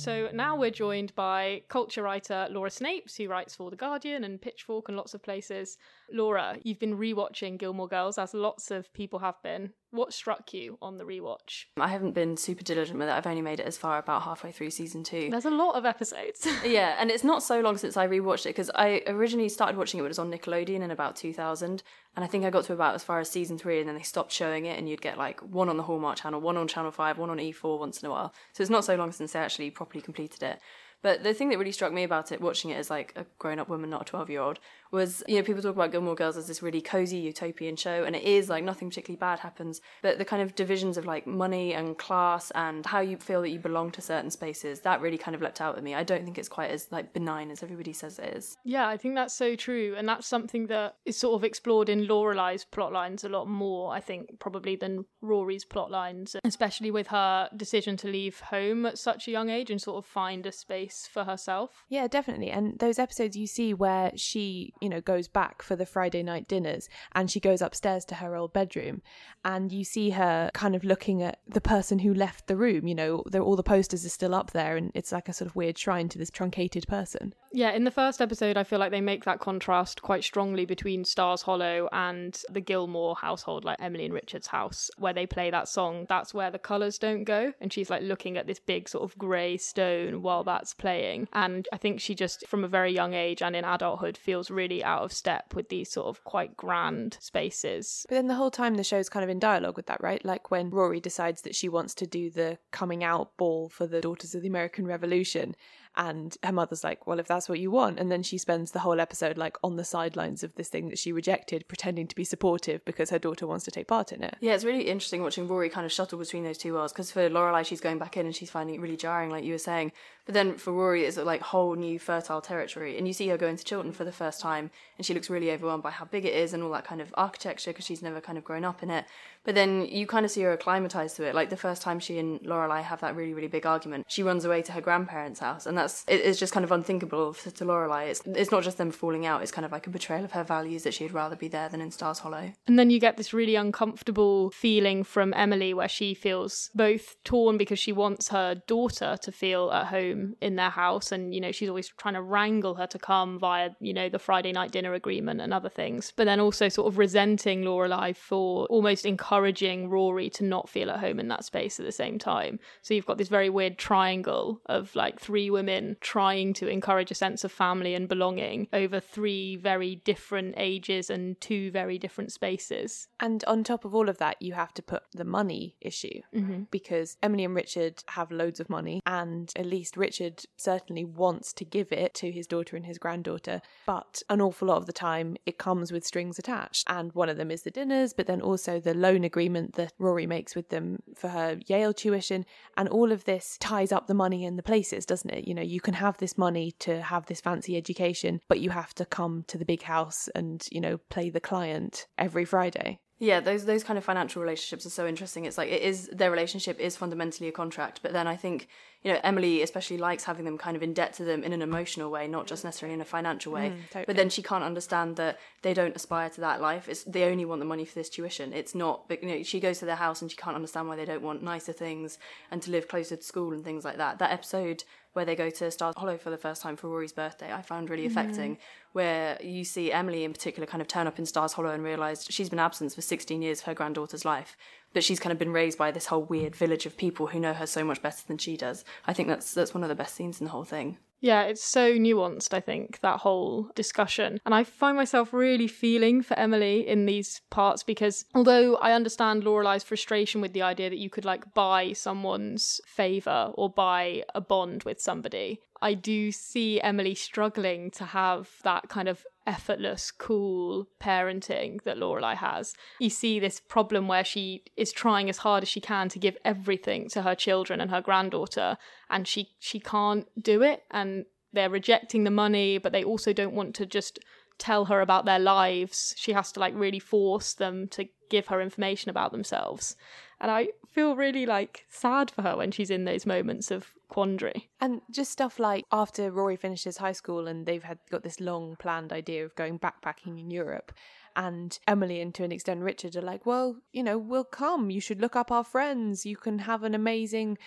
So now we're joined by culture writer Laura Snapes, who writes for The Guardian and Pitchfork and lots of places. Laura, you've been rewatching Gilmore Girls, as lots of people have been. What struck you on the rewatch? I haven't been super diligent with it. I've only made it as far about halfway through season two. There's a lot of episodes. yeah, and it's not so long since I rewatched it because I originally started watching it when it was on Nickelodeon in about 2000, and I think I got to about as far as season three, and then they stopped showing it, and you'd get like one on the Hallmark Channel, one on Channel Five, one on E4 once in a while. So it's not so long since I actually properly completed it. But the thing that really struck me about it, watching it as like a grown-up woman, not a twelve-year-old, was you know people talk about Gilmore Girls as this really cozy utopian show, and it is like nothing particularly bad happens. But the kind of divisions of like money and class and how you feel that you belong to certain spaces that really kind of leapt out at me. I don't think it's quite as like benign as everybody says it is. Yeah, I think that's so true, and that's something that is sort of explored in Lorelai's plot lines a lot more. I think probably than Rory's plot lines, especially with her decision to leave home at such a young age and sort of find a space for herself. Yeah, definitely. And those episodes you see where she, you know, goes back for the Friday night dinners and she goes upstairs to her old bedroom and you see her kind of looking at the person who left the room, you know, all the posters are still up there and it's like a sort of weird shrine to this truncated person. Yeah, in the first episode, I feel like they make that contrast quite strongly between Stars Hollow and the Gilmore household, like Emily and Richard's house, where they play that song, That's Where the Colours Don't Go. And she's like looking at this big sort of grey stone while that's playing. And I think she just, from a very young age and in adulthood, feels really out of step with these sort of quite grand spaces. But then the whole time the show's kind of in dialogue with that, right? Like when Rory decides that she wants to do the coming out ball for the Daughters of the American Revolution. And her mother's like, well, if that's what you want. And then she spends the whole episode like on the sidelines of this thing that she rejected, pretending to be supportive because her daughter wants to take part in it. Yeah, it's really interesting watching Rory kind of shuttle between those two worlds because for Lorelai, she's going back in and she's finding it really jarring, like you were saying. But then for Rory, it's like whole new fertile territory. And you see her go into Chilton for the first time and she looks really overwhelmed by how big it is and all that kind of architecture because she's never kind of grown up in it. But then you kind of see her acclimatized to it. Like the first time she and Lorelai have that really, really big argument, she runs away to her grandparents' house. And that's, it, it's just kind of unthinkable to, to Lorelai. It's, it's not just them falling out, it's kind of like a betrayal of her values that she'd rather be there than in Stars Hollow. And then you get this really uncomfortable feeling from Emily where she feels both torn because she wants her daughter to feel at home in their house. And, you know, she's always trying to wrangle her to come via, you know, the Friday night dinner agreement and other things. But then also sort of resenting Lorelai for almost encouraging encouraging Rory to not feel at home in that space at the same time. So you've got this very weird triangle of like three women trying to encourage a sense of family and belonging over three very different ages and two very different spaces. And on top of all of that, you have to put the money issue Mm-hmm. because Emily and Richard have loads of money, and at least Richard certainly wants to give it to his daughter and his granddaughter. But an awful lot of the time, it comes with strings attached. And one of them is the dinners, but then also the loan agreement that Rory makes with them for her Yale tuition. And all of this ties up the money in the places, doesn't it? You know, you can have this money to have this fancy education, but you have to come to the big house and, you know, play the client every Friday. Yeah, those those kind of financial relationships are so interesting. It's like it is their relationship is fundamentally a contract, but then I think you know Emily especially likes having them kind of in debt to them in an emotional way, not just necessarily in a financial way. Mm, totally. But then she can't understand that they don't aspire to that life. It's they only want the money for this tuition. It's not but, you know she goes to their house and she can't understand why they don't want nicer things and to live closer to school and things like that. That episode where they go to Stars Hollow for the first time for Rory's birthday, I found really affecting. Where you see Emily in particular kind of turn up in Stars Hollow and realise she's been absent for 16 years of her granddaughter's life, but she's kind of been raised by this whole weird village of people who know her so much better than she does. I think that's that's one of the best scenes in the whole thing. Yeah, it's so nuanced, I think, that whole discussion. And I find myself really feeling for Emily in these parts because although I understand Lorelai's frustration with the idea that you could like buy someone's favour or buy a bond with somebody, I do see Emily struggling to have that kind of effortless, cool parenting that Lorelai has. You see this problem where she is trying as hard as she can to give everything to her children and her granddaughter, and she she can't do it, and they're rejecting the money, but they also don't want to just tell her about their lives. She has to like really force them to give her information about themselves. And I feel really like sad for her when she's in those moments of quandary. And just stuff like after Rory finishes high school and they've had got this long planned idea of going backpacking in Europe. And Emily and to an extent Richard are like, well, you know, we'll come. You should look up our friends. You can have an amazing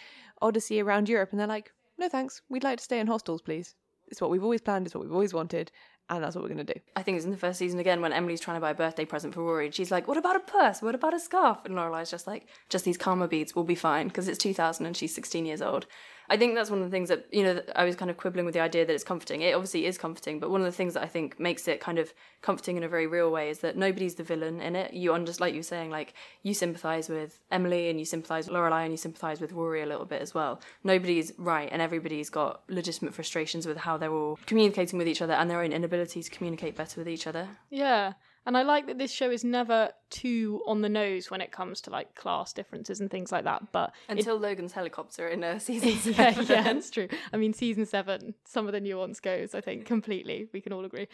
odyssey around Europe. And they're like, no thanks. We'd like to stay in hostels, please. It's what we've always planned. It's what we've always wanted. And that's what we're going to do. I think it's in the first season again when Emily's trying to buy a birthday present for Rory and she's like, What about a purse? What about a scarf? And Lorelai's just like, Just these karma beads will be fine because it's 2000 and she's 16 years old. I think that's one of the things that, you know, I was kind of quibbling with the idea that it's comforting. It obviously is comforting, but one of the things that I think makes it kind of comforting in a very real way is that nobody's the villain in it. You just like you were saying, like, you sympathise with Emily and you sympathise with Lorelai and you sympathise with Rory a little bit as well. Nobody's right and everybody's got legitimate frustrations with how they're all communicating with each other and their own inability to communicate better with each other. Yeah. And I like that this show is never too on the nose when it comes to like class differences and things like that. But it- Until Logan's helicopter in uh, season yeah, seven. yeah, that's true. I mean, season seven, some of the nuance goes, I think, completely. We can all agree.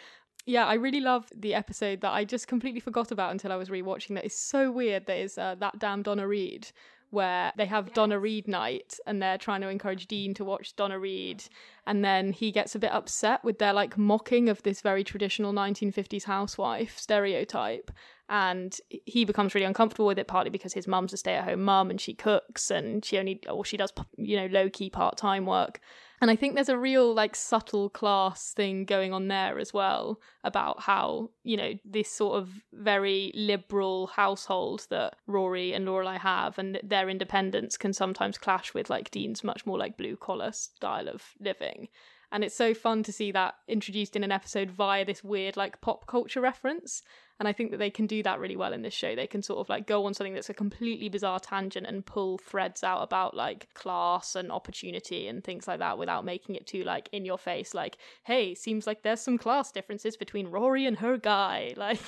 Yeah, I really love the episode that I just completely forgot about until I was rewatching. That is so weird. That is uh, that damn Donna Reed, where they have Donna Reed night and they're trying to encourage Dean to watch Donna Reed, and then he gets a bit upset with their like mocking of this very traditional 1950s housewife stereotype and he becomes really uncomfortable with it partly because his mum's a stay-at-home mum and she cooks and she only or she does you know low-key part-time work and i think there's a real like subtle class thing going on there as well about how you know this sort of very liberal household that rory and lorelai have and their independence can sometimes clash with like dean's much more like blue collar style of living. And it's so fun to see that introduced in an episode via this weird like pop culture reference and i think that they can do that really well in this show they can sort of like go on something that's a completely bizarre tangent and pull threads out about like class and opportunity and things like that without making it too like in your face like hey seems like there's some class differences between rory and her guy like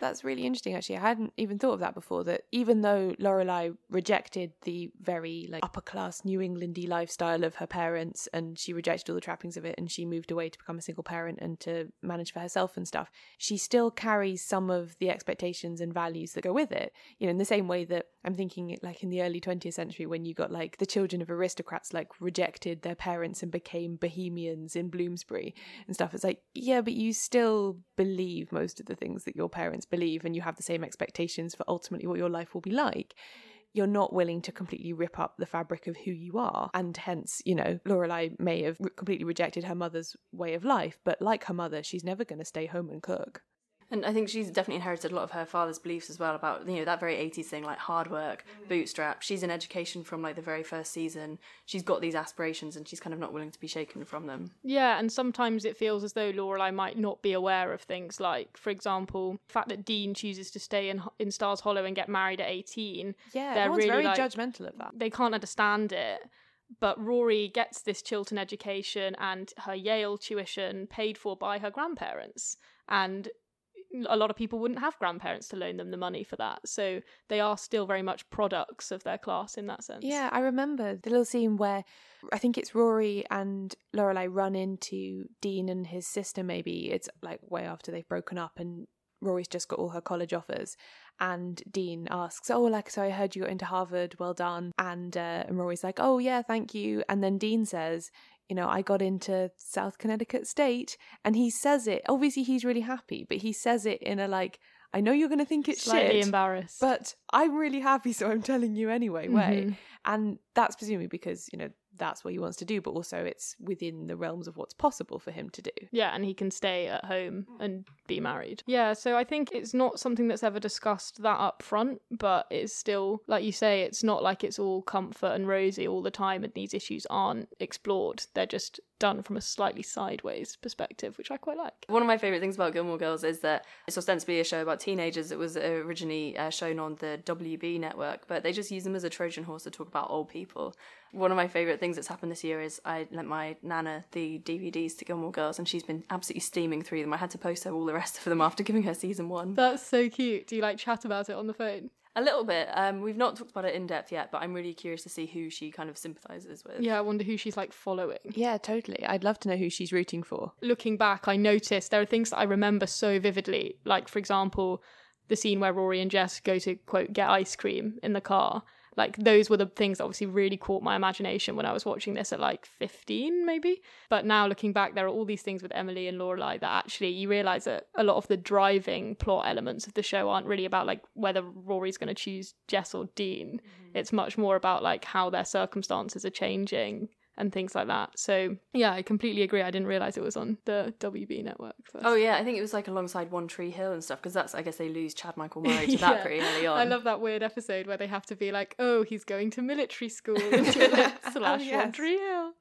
That's really interesting, actually. I hadn't even thought of that before. That even though Lorelai rejected the very like upper class New Englandy lifestyle of her parents, and she rejected all the trappings of it, and she moved away to become a single parent and to manage for herself and stuff, she still carries some of the expectations and values that go with it. You know, in the same way that I'm thinking, like in the early 20th century, when you got like the children of aristocrats like rejected their parents and became bohemians in Bloomsbury and stuff. It's like, yeah, but you still believe most of the things that your parents believe, and you have the same expectations for ultimately what your life will be like. You're not willing to completely rip up the fabric of who you are, and hence, you know, Lorelai may have re- completely rejected her mother's way of life, but like her mother, she's never going to stay home and cook. And I think she's definitely inherited a lot of her father's beliefs as well about, you know, that very 80s thing, like hard work, mm. bootstrap. She's in education from like the very first season. She's got these aspirations and she's kind of not willing to be shaken from them. Yeah, and sometimes it feels as though Lorelai might not be aware of things like, for example, the fact that Dean chooses to stay in in Stars Hollow and get married at 18. Yeah, they're really very like, judgmental of that. They can't understand it. But Rory gets this Chilton education and her Yale tuition paid for by her grandparents. And a lot of people wouldn't have grandparents to loan them the money for that. So they are still very much products of their class in that sense. Yeah, I remember the little scene where I think it's Rory and Lorelai run into Dean and his sister. Maybe it's like way after they've broken up, and Rory's just got all her college offers. And Dean asks, "Oh, like so, I heard you got into Harvard. Well done." And uh, and Rory's like, "Oh yeah, thank you." And then Dean says, you know, I got into South Connecticut State. And he says it, obviously he's really happy, but he says it in a like, I know you're going to think it's Slightly shit, embarrassed. but I'm really happy, so I'm telling you anyway. Way, Mhm. and that's presumably because you know that's what he wants to do, but also it's within the realms of what's possible for him to do. Yeah, and he can stay at home mm. and be married. Yeah, so I think it's not something that's ever discussed that up front, but it's still, like you say, it's not like it's all comfort and rosy all the time and these issues aren't explored. They're just done from a slightly sideways perspective, which I quite like. One of my favourite things about Gilmore Girls is that it's ostensibly a show about teenagers. It was originally uh, shown on the WB network, but they just use them as a Trojan horse to talk about old people. One of my favourite things that's happened this year is I lent my nana the DVDs to Gilmore Girls, and she's been absolutely steaming through them. I had to post her all the rest of them after giving her season one. That's so cute. Do you like chat about it on the phone? A little bit. Um, we've not talked about it in depth yet, but I'm really curious to see who she kind of sympathises with. Yeah, I wonder who she's like following. Yeah, totally. I'd love to know who she's rooting for. looking back, I noticed there are things that I remember so vividly. Like, for example, the scene where Rory and Jess go to, quote, get ice cream in the car. Like, those were the things that obviously really caught my imagination when I was watching this at like 15, maybe. But now looking back, there are all these things with Emily and Lorelai that actually you realize that a lot of the driving plot elements of the show aren't really about like whether Rory's going to choose Jess or Dean. Mm-hmm. It's much more about like how their circumstances are changing and things like that. So yeah, I completely agree. I didn't realize it was on the WB network. First. Oh yeah, I think it was like alongside One Tree Hill and stuff because that's I guess they lose Chad Michael Murray to that pretty early on. I love that weird episode where they have to be like, "Oh, he's going to military school," you're oh, slash yes. One Tree Hill.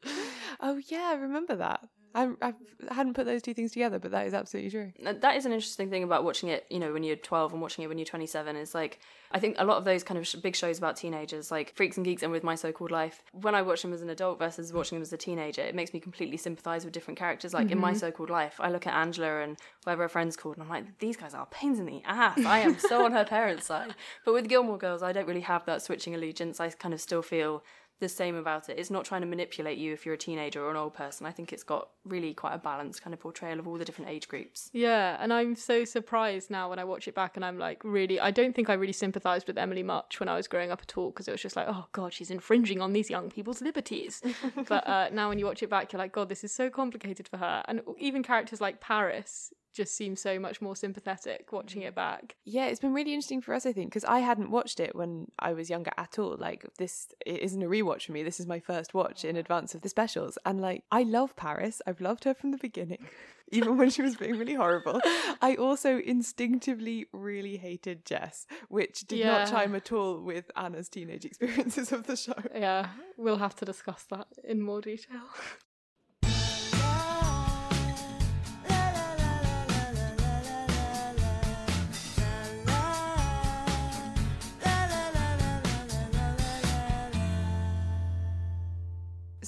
Oh yeah, I remember that. I, I hadn't put those two things together, but that is absolutely true. That is an interesting thing about watching it you know when you're 12 and watching it when you're 27 is like i think a lot of those kind of sh- big shows about teenagers like freaks and geeks and with my so-called life when i watch them as an adult versus watching them as a teenager it makes me completely sympathize with different characters. Like in my mm-hmm. so-called life i look at angela and whatever her friends called and i'm like these guys are pains in the ass. I am so on her parents side. But with gilmore girls i don't really have that switching allegiance. I kind of still feel the same about it. It's not trying to manipulate you if you're a teenager or an old person. I think it's got really quite a balanced kind of portrayal of all the different age groups. Yeah, and I'm so surprised now when I watch it back, and I'm like, really, I don't think I really sympathised with Emily much when I was growing up at all, because it was just like, oh god, she's infringing on these young people's liberties. but uh, now when you watch it back, you're like, god, this is so complicated for her, and even characters like Paris just seem so much more sympathetic watching it mm. back. Yeah, it's been really interesting for us, I think, because I hadn't watched it when I was younger at all. Like, this it isn't a rewatch for me. This is my first watch in oh. advance of the specials. And, like, I love Paris. I've loved her from the beginning, even when she was being really horrible. I also instinctively really hated Jess, which did Yeah. not chime at all with Anna's teenage experiences of the show. Yeah, we'll have to discuss that in more detail.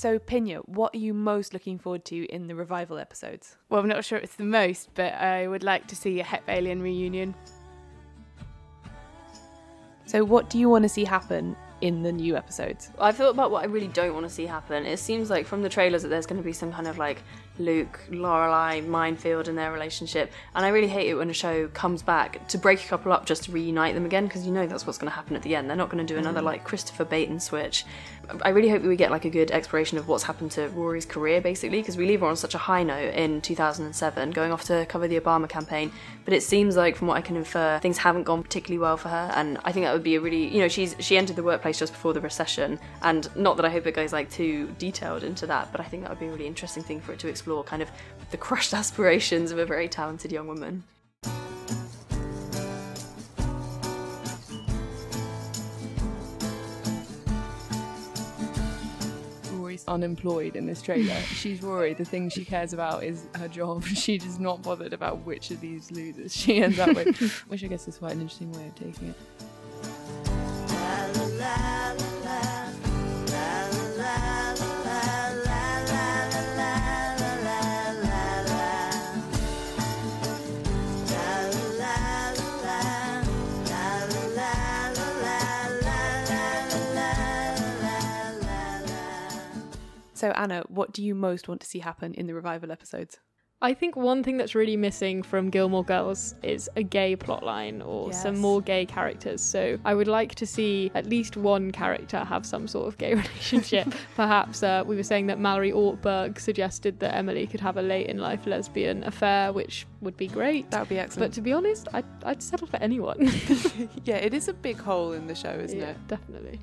So, Pinya, what are you most looking forward to in the revival episodes? Well, I'm not sure it's the most, but I would like to see a Hep Alien reunion. So, what do you want to see happen in the new episodes? I've thought about what I really don't want to see happen. It seems like from the trailers that there's going to be some kind of like Luke, Lorelai, minefield in their relationship, and I really hate it when a show comes back to break a couple up just to reunite them again because you know that's what's going to happen at the end. They're not going to do another mm-hmm. like Christopher Baton switch. I really hope that we get like a good exploration of what's happened to Rory's career basically because we leave her on such a high note in 2007, going off to cover the Obama campaign. But it seems like, from what I can infer, things haven't gone particularly well for her, and I think that would be a really, you know, she's she entered the workplace just before the recession, and not that I hope it goes like too detailed into that, but I think that would be a really interesting thing for it to explore, kind of the crushed aspirations of a very talented young woman. Unemployed in this trailer. She's worried The thing she cares about is her job. She is not bothered about which of these losers she ends up with, which I guess is quite an interesting way of taking it. So, Anna, what do you most want to see happen in the revival episodes? I think one thing that's really missing from Gilmore Girls is a gay plotline or some more gay characters. So I would like to see at least one character have some sort of gay relationship. Perhaps uh, we were saying that Mallory Ortberg suggested that Emily could have a late in life lesbian affair, which would be great. That would be excellent. But to be honest, I'd, I'd settle for anyone. yeah, it is a big hole in the show, isn't yeah, it? definitely.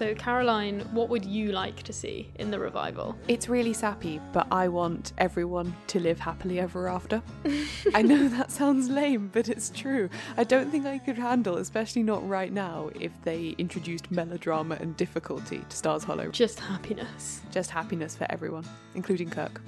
So, Caroline, what would you like to see in the revival? It's really sappy, but I want everyone to live happily ever after. I know that sounds lame, but it's true. I don't think I could handle, especially not right now, if they introduced melodrama and difficulty to Stars Hollow. Just happiness. Just happiness for everyone, including Kirk.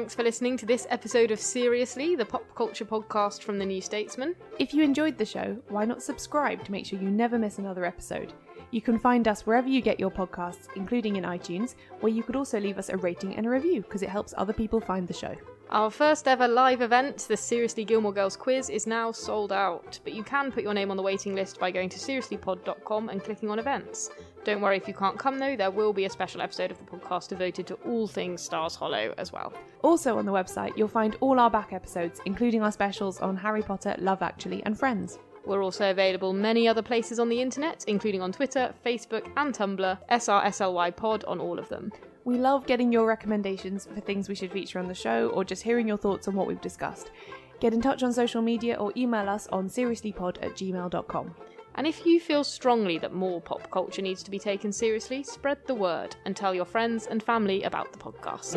Thanks for listening to this episode of Seriously, the pop culture podcast from the New Statesman. If you enjoyed the show, why not subscribe to make sure you never miss another episode? You can find us wherever you get your podcasts, including in iTunes, where you could also leave us a rating and a review because it helps other people find the show. Our first ever live event, the Seriously Gilmore Girls quiz, is now sold out, but you can put your name on the waiting list by going to seriouslypod.com and clicking on events. Don't worry if you can't come though, there will be a special episode of the podcast devoted to all things Stars Hollow as well. Also on the website, you'll find all our back episodes, including our specials on Harry Potter, Love Actually, and Friends. We're also available many other places on the internet, including on Twitter, Facebook, and Tumblr, SRSLY Pod on all of them. We love getting your recommendations for things we should feature on the show or just hearing your thoughts on what we've discussed. Get in touch on social media or email us on seriouslypod at gmail.com. And if you feel strongly that more pop culture needs to be taken seriously, spread the word and tell your friends and family about the podcast.